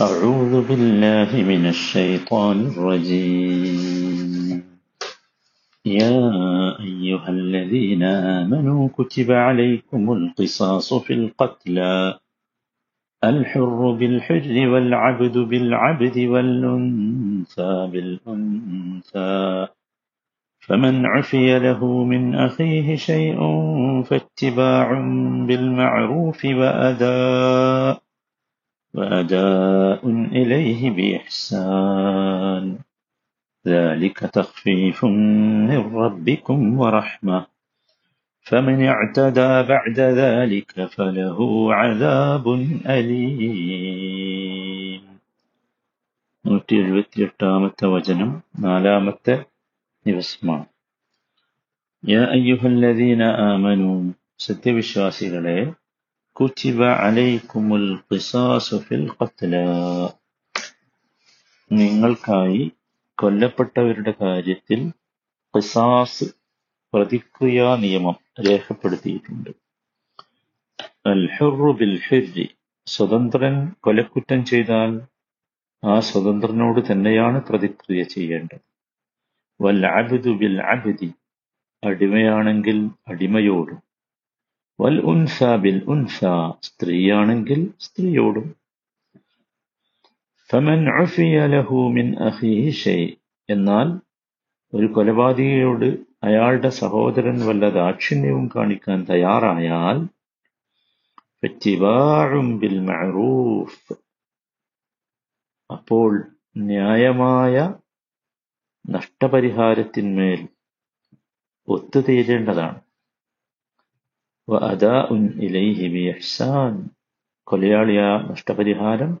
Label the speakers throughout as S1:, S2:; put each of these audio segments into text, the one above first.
S1: أعوذ بالله من الشيطان الرجيم. يا أيها الذين آمنوا كتب عليكم القصاص في القتلى. الحر بالحر والعبد بالعبد والأنثى بالأنثى. فمن عفي له من أخيه شيء فاتباع بالمعروف وأداء وأداء إليه بإحسان ذلك تخفيف من ربكم ورحمة فمن اعتدى بعد ذلك فله عذاب أليم നൂറ്റി എഴുപത്തി എട്ടാമത്തെ വചനം നാലാമത്തെ ദിവസമാണ് യാ അയ്യുഹല്ലദീന ആമനു സത്യവിശ്വാസികളെ കുറ്റിബ അലൈക്കുമുൽ ഖിസാസു ഫിൽ ഖത്ല നിങ്ങൾക്കായി കൊല്ലപ്പെട്ടവരുടെ കാര്യത്തിൽ ഖിസാസ് പ്രതിക്രിയാ നിയമം രേഖപ്പെടുത്തിയിട്ടുണ്ട്. അൽ ഹുറു ബിൽ ഹുരി സ്വതന്ത്രൻ കൊലക്കുറ്റം ചെയ്താൽ ആ സ്വതന്ത്രനോട് തന്നെയാണ് പ്രതിക്രിയ ചെയ്യേണ്ടത്. വൽ അബ്ദു ബിൽ അബിദി. അടിമയാണെങ്കിൽ അടിമയോടും വൽ ഉൻസ ബിൽ ഉൻസ. സ്ത്രീയാണെങ്കിൽ സ്ത്രീയോടും. ഫമൻ ലഹു മിൻ എന്നാൽ ഒരു കൊലപാതകയോട് അയാളുടെ സഹോദരൻ വല്ല ദാക്ഷിണ്യവും കാണിക്കാൻ തയ്യാറായാൽ ബിൽ മഅറൂഫ്. അപ്പോൾ ന്യായമായ നഷ്ടപരിഹാരത്തിന്മേൽ ഒത്തുതീരേണ്ടതാണ്. വഅദാഉൻ ഇലൈഹി ബിഇഹ്സാൻ കൊലയാളി ആ നഷ്ടപരിഹാരം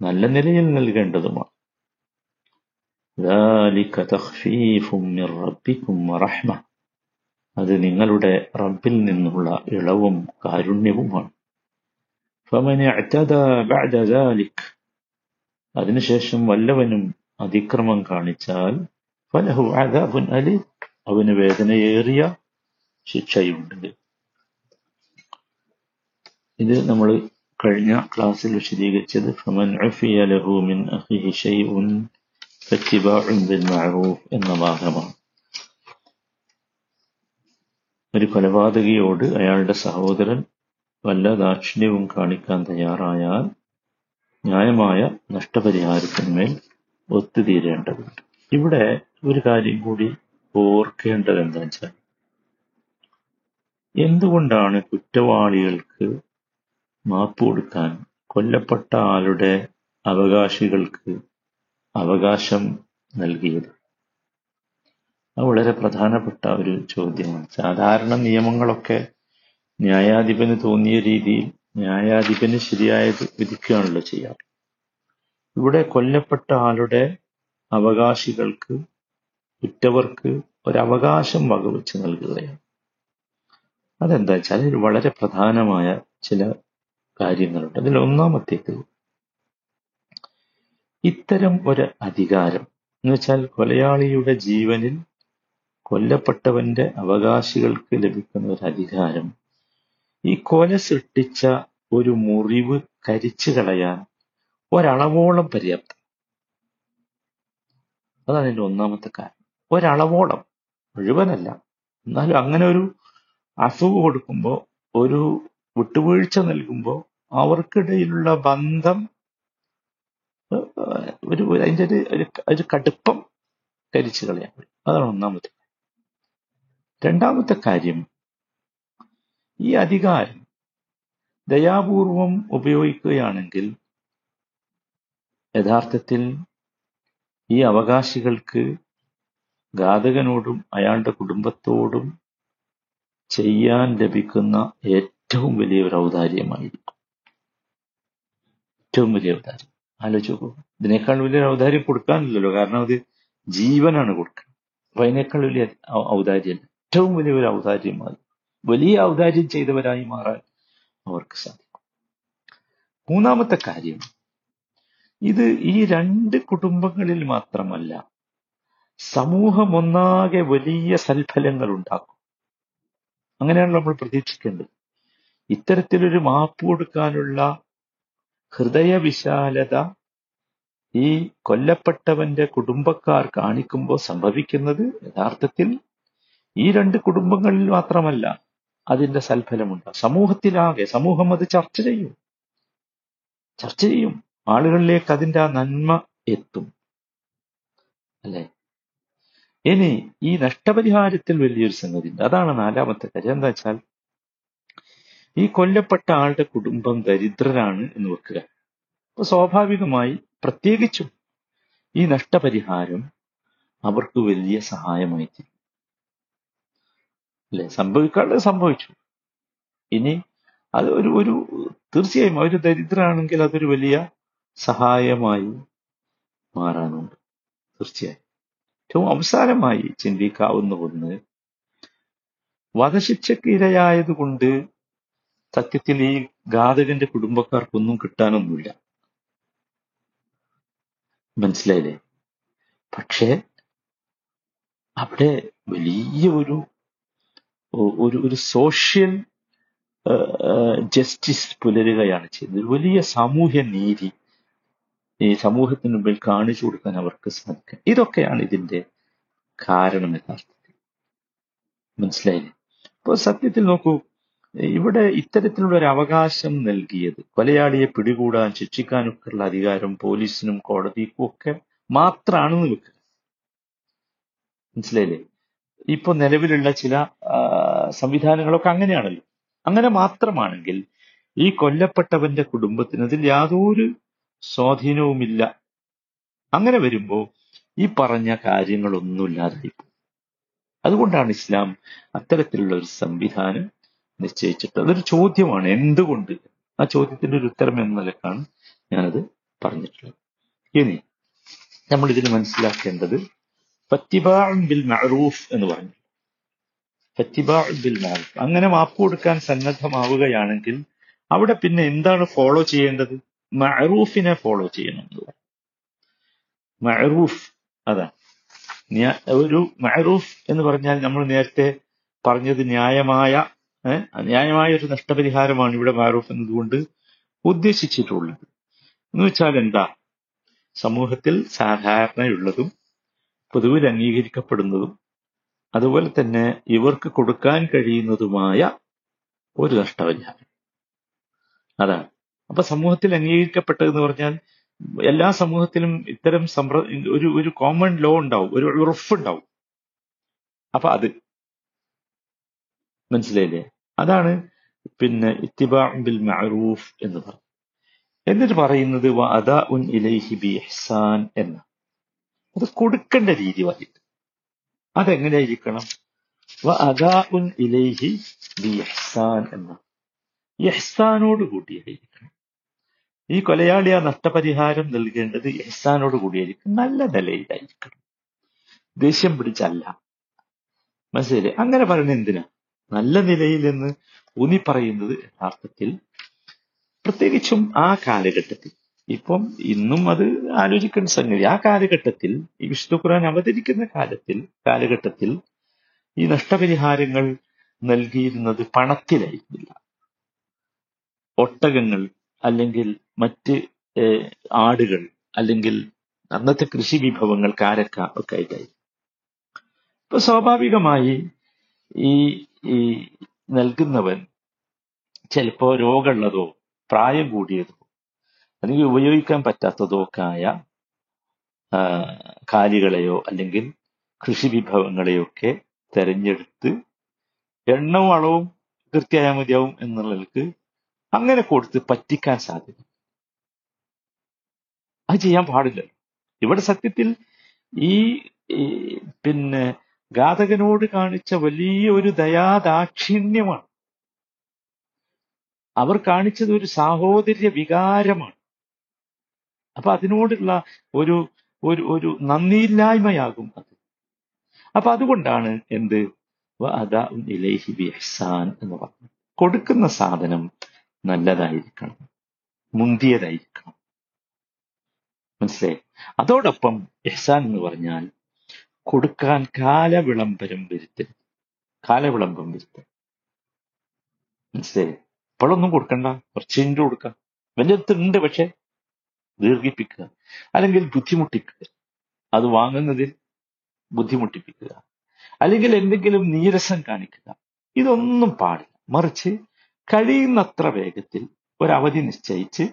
S1: നല്ല നിലയിൽ നൽകേണ്ടതുമാണ് ذلك تخفيف من ربكم ورحمة അത് നിങ്ങളുടെ റബ്ബിൽ നിന്നുള്ള ഇളവും കാരുണ്യവുമാണ് فمن اعتدى بعد ذلك അതിനുശേഷം വല്ലവനും അതിക്രമം കാണിച്ചാൽ ഫലഹു അദാബുൻ അലി അവന് വേദനയേറിയ ശിക്ഷയുണ്ട് ഇത് നമ്മൾ കഴിഞ്ഞ ക്ലാസ്സിൽ വിശദീകരിച്ചത് ഫമൻ ഉഫിയ ലഹു മിൻ അഖിഹി ഷൈഉൻ ബിൽ മഅറൂഫ് എന്ന ഭാഗമാണ് ഒരു കൊലപാതകയോട് അയാളുടെ സഹോദരൻ വല്ല ദാക്ഷിണ്യവും കാണിക്കാൻ തയ്യാറായാൽ ന്യായമായ നഷ്ടപരിഹാരത്തിന്മേൽ ഒത്തുതീരേണ്ടതുണ്ട്. ഇവിടെ ഒരു കാര്യം കൂടി ഓർക്കേണ്ടത് എന്താ വെച്ചാൽ എന്തുകൊണ്ടാണ് കുറ്റവാളികൾക്ക് മാപ്പ് കൊടുക്കാൻ കൊല്ലപ്പെട്ട ആളുടെ അവകാശികൾക്ക് അവകാശം നൽകിയത്. അത് വളരെ പ്രധാനപ്പെട്ട ഒരു ചോദ്യമാണ്. സാധാരണ നിയമങ്ങളൊക്കെ ന്യായാധിപന് തോന്നിയ രീതിയിൽ ന്യായാധിപന് ശരിയായത് വിധിക്കുകയാണല്ലോ ചെയ്യാറ്. ഇവിടെ കൊല്ലപ്പെട്ട ആളുടെ അവകാശികൾക്ക് ഉറ്റവർക്ക് ഒരവകാശം വകവെച്ച് നൽകുകയാണ്. അതെന്താ വെച്ചാൽ വളരെ പ്രധാനമായ ചില കാര്യങ്ങളുണ്ട്. അതിൽ ഒന്നാമത്തേത് ഇത്തരം ഒരു അധികാരം എന്ന് വെച്ചാൽ കൊലയാളിയുടെ ജീവനിൽ കൊല്ലപ്പെട്ടവന്റെ അവകാശികൾക്ക് ലഭിക്കുന്ന ഒരു അധികാരം ഈ കൊല സൃഷ്ടിച്ച ഒരു മുറിവ് കരിച്ചു കളയാൻ ഒരളവോളം പര്യാപ്തം. അതാണ് എന്റെ ഒന്നാമത്തെ കാരണം. ഒരളവോളം മുഴുവനല്ല. എന്നാലും അങ്ങനെ ഒരു അസുഖ കൊടുക്കുമ്പോൾ ഒരു വിട്ടുവീഴ്ച നൽകുമ്പോൾ അവർക്കിടയിലുള്ള ബന്ധം ഒരു അതിന്റെ ഒരു ഒരു കടുപ്പം കരിച്ചു കളയാൻ പറ്റും. അതാണ് ഒന്നാമത്തെ രണ്ടാമത്തെ കാര്യം ഈ അധികാരം ദയാപൂർവം ഉപയോഗിക്കുകയാണെങ്കിൽ യഥാർത്ഥത്തിൽ ഈ അവകാശികൾക്ക് ഘാതകനോടും അയാളുടെ കുടുംബത്തോടും ചെയ്യാൻ ലഭിക്കുന്ന ഏറ്റവും വലിയ ഒരു ഔദാര്യമായിരിക്കും. ഏറ്റവും വലിയ ഔദാര്യം. ആലോചിച്ച് നോക്കൂ. ഇതിനേക്കാൾ വലിയ ഔദാര്യം കൊടുക്കാനില്ലല്ലോ. കാരണം അത് ജീവനാണ് കൊടുക്കുന്നത്. അപ്പൊ അതിനേക്കാൾ വലിയ ഔദാര്യം ഏറ്റവും വലിയ ഒരു ഔദാര്യമായി വലിയ ഔദാര്യം ചെയ്തവരായി മാറാൻ അവർക്ക് സാധിക്കും. മൂന്നാമത്തെ കാര്യം ഇത് ഈ രണ്ട് കുടുംബങ്ങളിൽ മാത്രമല്ല സമൂഹം ഒന്നാകെ വലിയ സൽഫലങ്ങൾ ഉണ്ടാക്കും. അങ്ങനെയാണ് നമ്മൾ പ്രതീക്ഷിക്കേണ്ടത്. ഇത്തരത്തിലൊരു മാപ്പ് കൊടുക്കാനുള്ള ഹൃദയവിശാലത ഈ കൊല്ലപ്പെട്ടവന്റെ കുടുംബക്കാർ കാണിക്കുമ്പോൾ സംഭവിക്കുന്നത് യഥാർത്ഥത്തിൽ ഈ രണ്ട് കുടുംബങ്ങളിൽ മാത്രമല്ല അതിന്റെ സൽഫലമുണ്ട്. സമൂഹത്തിലാകെ സമൂഹം അത് ചർച്ച ചെയ്യും. ചർച്ച ചെയ്യും. ആളുകളിലേക്ക് അതിന്റെ ആ നന്മ എത്തും. അല്ലെ? ഇനി ഈ നഷ്ടപരിഹാരത്തിൽ വലിയൊരു സംഗതി ഉണ്ട് അതാണ് നാലാമത്തെ കാര്യം. എന്താ വെച്ചാൽ ഈ കൊല്ലപ്പെട്ട ആളുടെ കുടുംബം ദരിദ്രരാണ് എന്ന് വെക്കുക അപ്പൊ സ്വാഭാവികമായി പ്രത്യേകിച്ചും ഈ നഷ്ടപരിഹാരം അവർക്ക് വലിയ സഹായമായി തീരും അല്ലെ സംഭവിക്കാതെ സംഭവിച്ചു. ഇനി അത് ഒരു ഒരു തീർച്ചയായും അവർ ദരിദ്രരാണെങ്കിൽ അതൊരു വലിയ സഹായമായി മാറാനുണ്ട്. തീർച്ചയായും. ഏറ്റവും അവസാനമായി ചിന്തിക്കാവുന്ന ഒന്ന് വധശിക്ഷയ്ക്ക് ഇരയായതുകൊണ്ട് സത്യത്തിൽ ഈ ഘാതകന്റെ കുടുംബക്കാർക്കൊന്നും കിട്ടാനൊന്നുമില്ല. മനസ്സിലായില്ലേ? പക്ഷേ അവിടെ വലിയ ഒരു ഒരു ഒരു സോഷ്യൽ ജസ്റ്റിസ് പുലരുകയാണ് ചെയ്യുന്നത്. ഒരു വലിയ സാമൂഹ്യ നീതി ഈ സമൂഹത്തിന് മുമ്പിൽ കാണിച്ചു കൊടുക്കാൻ അവർക്ക് സാധിക്കും ഇതൊക്കെയാണ് ഇതിന്റെ കാരണം യഥാർത്ഥത്തിൽ. മനസ്സിലായില്ലേ? അപ്പോൾ സത്യത്തിൽ നോക്കൂ ഇവിടെ ഇത്തരത്തിലുള്ള ഒരു അവകാശം നൽകിയത് കൊലയാളിയെ പിടികൂടാൻ ശിക്ഷിക്കാനൊക്കെ ഉള്ള അധികാരം പോലീസിനും കോടതിക്കും ഒക്കെ മാത്രമാണെന്ന് വെക്കുക. മനസ്സിലായില്ലേ? ഇപ്പൊ നിലവിലുള്ള ചില സംവിധാനങ്ങളൊക്കെ അങ്ങനെയാണല്ലോ. അങ്ങനെ മാത്രമാണെങ്കിൽ ഈ കൊല്ലപ്പെട്ടവന്റെ കുടുംബത്തിന് അതിൽ യാതൊരു സ്വാധീനവുമില്ല. അങ്ങനെ വരുമ്പോ ഈ പറഞ്ഞ കാര്യങ്ങളൊന്നുമില്ലാതായി അതുകൊണ്ടാണ് ഇസ്ലാം അത്തരത്തിലുള്ള ഒരു സംവിധാനം നിശ്ചയിച്ചിട്ട് അതൊരു ചോദ്യമാണ്. എന്തുകൊണ്ട്? ആ ചോദ്യത്തിന്റെ ഒരു ഉത്തരം എന്ന നിലക്കാണ് ഞാനത് പറഞ്ഞിട്ടുള്ളത്. ഇനി നമ്മൾ ഇതിൽ മനസ്സിലാക്കേണ്ടത് ബിൽ മഅറൂഫ് എന്ന് പറഞ്ഞു. ബിൽ മഅറൂഫ്. അങ്ങനെ മാപ്പ് കൊടുക്കാൻ സന്നദ്ധമാവുകയാണെങ്കിൽ അവിടെ പിന്നെ എന്താണ് ഫോളോ ചെയ്യേണ്ടത്? മഅറൂഫിനെ ഫോളോ ചെയ്യണം മഅറൂഫ് അതാണ് ഒരു മഅറൂഫ് എന്ന് പറഞ്ഞാൽ നമ്മൾ നേരത്തെ പറഞ്ഞത് ന്യായമായ ന്യായമായ ഒരു നഷ്ടപരിഹാരമാണ് ഇവിടെ മാറൂഫ് എന്നതുകൊണ്ട് ഉദ്ദേശിച്ചിട്ടുള്ളത്. എന്ന് വെച്ചാൽ എന്താ? സമൂഹത്തിൽ സാധാരണയുള്ളതും പൊതുവിൽ അംഗീകരിക്കപ്പെടുന്നതും അതുപോലെ തന്നെ ഇവർക്ക് കൊടുക്കാൻ കഴിയുന്നതുമായ ഒരു നഷ്ടപരിഹാരം. അതാണ്. അപ്പൊ സമൂഹത്തിൽ അംഗീകരിക്കപ്പെട്ടതെന്ന് പറഞ്ഞാൽ എല്ലാ സമൂഹത്തിലും ഇത്തരം സമ്പ്ര ഒരു ഒരു കോമൺ ലോ ഉണ്ടാവും. ഒരു ഉറഫ് ഉണ്ടാവും. അപ്പൊ അത് മനസ്സിലായില്ലേ? അതാണ് പിന്നെ ഇത്തിബാ ബിൽ മഅറൂഫ് എന്ന് പറഞ്ഞു എന്നിട്ട് പറയുന്നത് അദാ ഉൻ ഇലൈഹി ബി ഇഹ്സാൻ എന്ന. അത് കൊടുക്കേണ്ട രീതി വായിട്ട് അതെങ്ങനെയായിരിക്കണം? അദാ ഉൻ ഇലൈഹി ബി ഇഹ്സാൻ എന്ന. ഇഹ്സാനോട് കൂടിയായിരിക്കണം. ഈ കൊലയാളി ആ നഷ്ടപരിഹാരം നൽകേണ്ടത് ഇഹ്സാനോട് കൂടിയായിരിക്കും നല്ല നിലയിലായിരിക്കണം ദേഷ്യം പിടിച്ചല്ല. മനസ്സിലെ അങ്ങനെ പറയുന്നത് എന്തിനാ? നല്ല നിലയിൽ എന്ന് ഊന്നി പറയുന്നത് യഥാർത്ഥത്തിൽ പ്രത്യേകിച്ചും ആ കാലഘട്ടത്തിൽ. ഇപ്പം ഇന്നും അത് ആലോചിക്കേണ്ട സംഗതി. ആ കാലഘട്ടത്തിൽ ഈ വിശുദ്ധ ഖുർആൻ അവതരിക്കുന്ന കാലത്തിൽ കാലഘട്ടത്തിൽ ഈ നഷ്ടപരിഹാരങ്ങൾ നൽകിയിരുന്നത് പണത്തിലായിരുന്നില്ല. ഒട്ടകങ്ങൾ അല്ലെങ്കിൽ മറ്റ് ആടുകൾ അല്ലെങ്കിൽ അന്നത്തെ കൃഷി വിഭവങ്ങൾ കാരക്ക ഒക്കെ ആയിട്ടായി ഇപ്പൊ സ്വാഭാവികമായി ഈ ഈ നൽകുന്നവൻ ചിലപ്പോ രോഗമുള്ളതോ പ്രായം കൂടിയതോ അല്ലെങ്കിൽ ഉപയോഗിക്കാൻ പറ്റാത്തതോ ഒക്കെ ആയ കാലികളെയോ അല്ലെങ്കിൽ കൃഷി വിഭവങ്ങളെയൊക്കെ തെരഞ്ഞെടുത്ത് എണ്ണവും അളവും കൃത്യമായ മതിയാവും എന്നുള്ളവർക്ക് അങ്ങനെ കൊടുത്ത് പറ്റിക്കാൻ സാധിക്കും അത് ചെയ്യാൻ പാടില്ല. ഇവിടെ സത്യത്തിൽ ഈ പിന്നെ ഘാതകനോട് കാണിച്ച വലിയ ഒരു ദയാദാക്ഷിണ്യമാണ്. അവർ കാണിച്ചത് ഒരു സാഹോദര്യ വികാരമാണ്. അപ്പൊ അതിനോടുള്ള ഒരു ഒരു ഒരു നന്ദിയില്ലായ്മയാകും അത്. അപ്പൊ അതുകൊണ്ടാണ് എന്ത്? എന്ന് പറഞ്ഞു കൊടുക്കുന്ന സാധനം നല്ലതായിരിക്കണം. മുന്തിയതായിരിക്കണം. മനസ്സിലായി? അതോടൊപ്പം എഹ്സാൻ എന്ന് പറഞ്ഞാൽ കൊടുക്കാൻ കാലവിളംബരം വരുത്തരുത്. കാലവിളംബം വരുത്തരുത്. മനസ്സിലായി ഇപ്പോഴൊന്നും കൊടുക്കണ്ട. കുറച്ച് കഴിഞ്ഞിട്ട് കൊടുക്കാം. വലിയ ഉണ്ട് പക്ഷെ ദീർഘിപ്പിക്കുക. അല്ലെങ്കിൽ ബുദ്ധിമുട്ടിക്കുക. അത് വാങ്ങുന്നതിൽ ബുദ്ധിമുട്ടിപ്പിക്കുക. അല്ലെങ്കിൽ എന്തെങ്കിലും നീരസം കാണിക്കുക. ഇതൊന്നും പാടില്ല. മറിച്ച് കഴിയുന്നത്ര വേഗത്തിൽ ഒരവധി നിശ്ചയിച്ച്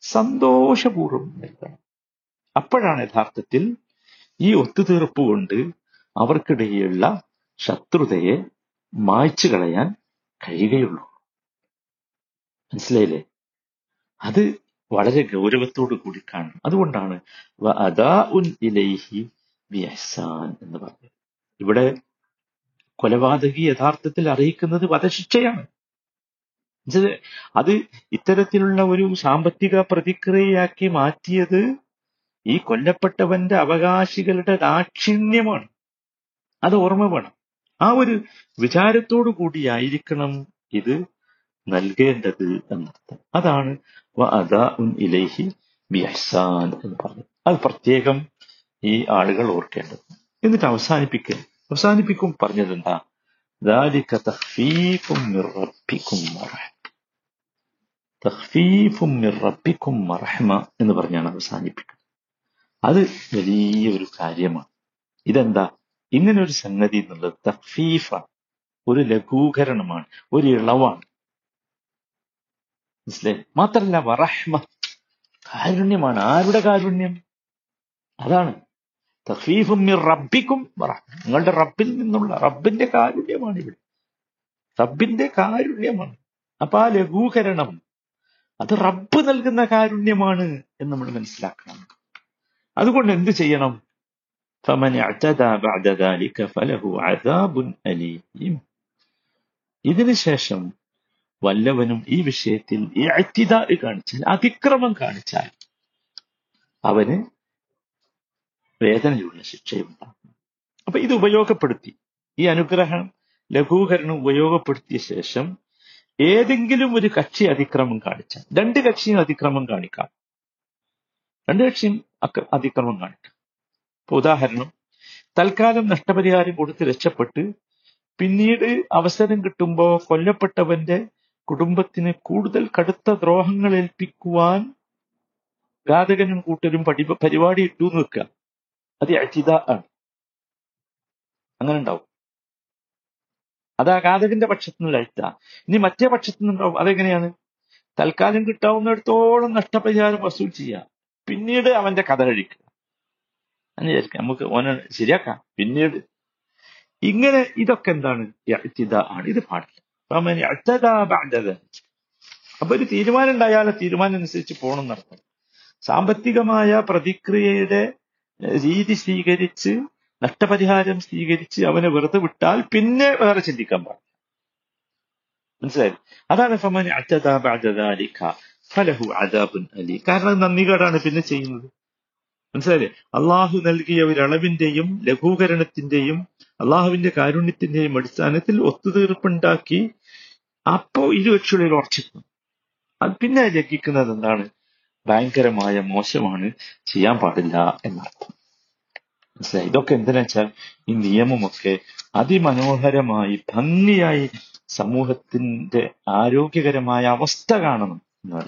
S1: സന്തോഷപൂർവം നൽകണം. അപ്പോഴാണ് യഥാർത്ഥത്തിൽ ഈ ഒത്തുതീർപ്പ് കൊണ്ട് അവർക്കിടയിലുള്ള ശത്രുതയെ മായ്ച്ചു കളയാൻ കഴിയുകയുള്ളൂ. മനസ്സിലായില്ലേ? അത് വളരെ ഗൗരവത്തോടു കൂടി കാണണം അതുകൊണ്ടാണ് ഇലൈഹി എന്ന് പറഞ്ഞത്. ഇവിടെ കൊലപാതകി യഥാർത്ഥത്തിൽ അറിയിക്കുന്നത് വധശിക്ഷയാണ്. അത് ഇത്തരത്തിലുള്ള ഒരു സാമ്പത്തിക പ്രതിക്രിയയാക്കി മാറ്റിയത് ഈ കൊല്ലപ്പെട്ടവന്റെ അവകാശികളുടെ ദാക്ഷിണ്യമാണ്. അത് ഓർമ്മ വേണം. ആ ഒരു വിചാരത്തോടു കൂടിയായിരിക്കണം ഇത് നൽകേണ്ടത് എന്നർത്ഥം. അതാണ് ഇലേഹി ബിഹ്സാൻ എന്ന് പറഞ്ഞത് അത് പ്രത്യേകം ഈ ആളുകൾ ഓർക്കേണ്ടത്. എന്നിട്ട് അവസാനിപ്പിക്കുക. അവസാനിപ്പിക്കും പറഞ്ഞത് എന്താ എന്ന് പറഞ്ഞാണ് അവസാനിപ്പിക്കുന്നത് അത് വലിയൊരു കാര്യമാണ്. ഇതെന്താ? ഇങ്ങനെ ഒരു സംഗതി എന്നുള്ളത് തഫീഫ ഒരു ലഘൂകരണമാണ്. ഒരു ഇളവാണ്. മനസ്സിലായി? മാത്രല്ല വറഹ്മ. കാരുണ്യമാണ്. ആരുടെ കാരുണ്യം? അതാണ്. തഫീഫും റബ്ബിക്കും. നിങ്ങളുടെ റബ്ബിൽ നിന്നുള്ള റബ്ബിന്റെ കാരുണ്യമാണ് ഇവിടെ. റബ്ബിന്റെ കാരുണ്യമാണ്. അപ്പൊ ആ ലഘൂകരണം അത് റബ്ബ് നൽകുന്ന കാരുണ്യമാണ് എന്ന് നമ്മൾ മനസ്സിലാക്കണം അതുകൊണ്ട് എന്ത് ചെയ്യണം? ഇതിനുശേഷം വല്ലവനും ഈ വിഷയത്തിൽ കാണിച്ചാൽ അതിക്രമം കാണിച്ചാൽ അവന് വേദനയുള്ള ശിക്ഷയുണ്ടാകും. അപ്പൊ ഇത് ഉപയോഗപ്പെടുത്തി. ഈ അനുഗ്രഹം ലഘൂകരണം ഉപയോഗപ്പെടുത്തിയ ശേഷം ഏതെങ്കിലും ഒരു കക്ഷി അതിക്രമം കാണിച്ചാൽ രണ്ട് കക്ഷിയും അതിക്രമം കാണിക്കാം. രണ്ട് കക്ഷിയും അതിക്രമം കാണിക്കും ഇപ്പൊ ഉദാഹരണം തൽക്കാലം നഷ്ടപരിഹാരം കൊടുത്ത് രക്ഷപ്പെട്ട് പിന്നീട് അവസരം കിട്ടുമ്പോ കൊല്ലപ്പെട്ടവന്റെ കുടുംബത്തിന് കൂടുതൽ കടുത്ത ദ്രോഹങ്ങൾ ഏൽപ്പിക്കുവാൻ ഘാതകനും കൂട്ടരും പടി പരിപാടി ഇട്ടു എന്ന് വെക്കുക. അത് അജിത ആണ്. അങ്ങനെ ഉണ്ടാവും. അത് ഘാതകന്റെ പക്ഷത്തു നിന്നുള്ള അഴുത്ത ഇനി മറ്റേ പക്ഷത്തു നിന്നുണ്ടാവും. അതെങ്ങനെയാണ്? തൽക്കാലം കിട്ടാവുന്നിടത്തോളം നഷ്ടപരിഹാരം വസൂൽ ചെയ്യുക. പിന്നീട് അവന്റെ കഥ കഴിക്കുക. എന്ന് വിചാരിക്കാം നമുക്ക് ഓനെ ശരിയാക്കാം. പിന്നീട് ഇങ്ങനെ ഇതൊക്കെ എന്താണ്? ആണ്. ഇത് പാടില്ല. അപ്പൊ ഒരു തീരുമാനം ഉണ്ടായാൽ തീരുമാനം അനുസരിച്ച് പോകണം നടത്തണം സാമ്പത്തികമായ പ്രതിക്രിയയുടെ രീതി സ്വീകരിച്ച് നഷ്ടപരിഹാരം സ്വീകരിച്ച് അവനെ വെറുതെ വിട്ടാൽ പിന്നെ വേറെ ചിന്തിക്കാൻ പാടില്ല. മനസ്സിലായി? അതാണ് ഫലഹു അദാബുൻ അലി. കാരണം നന്ദികേടാണ് പിന്നെ ചെയ്യുന്നത്. മനസ്സിലായില്ലേ? അള്ളാഹു നൽകിയ ഒരു അളവിന്റെയും ലഘൂകരണത്തിന്റെയും അള്ളാഹുവിന്റെ കാരുണ്യത്തിന്റെയും അടിസ്ഥാനത്തിൽ ഒത്തുതീർപ്പുണ്ടാക്കി അപ്പോ ഇരുകക്ഷികളിൽ ഉറച്ചിരുന്നു അത് പിന്നെ ലംഘിക്കുന്നത് എന്താണ്? ഭയങ്കരമായ മോശമാണ്. ചെയ്യാൻ പാടില്ല എന്നർത്ഥം. മനസ്സിലായി? ഇതൊക്കെ എന്തിനാ വെച്ചാൽ ഈ നിയമമൊക്കെ അതിമനോഹരമായി ഭംഗിയായി സമൂഹത്തിന്റെ ആരോഗ്യകരമായ അവസ്ഥ കാണണം. No,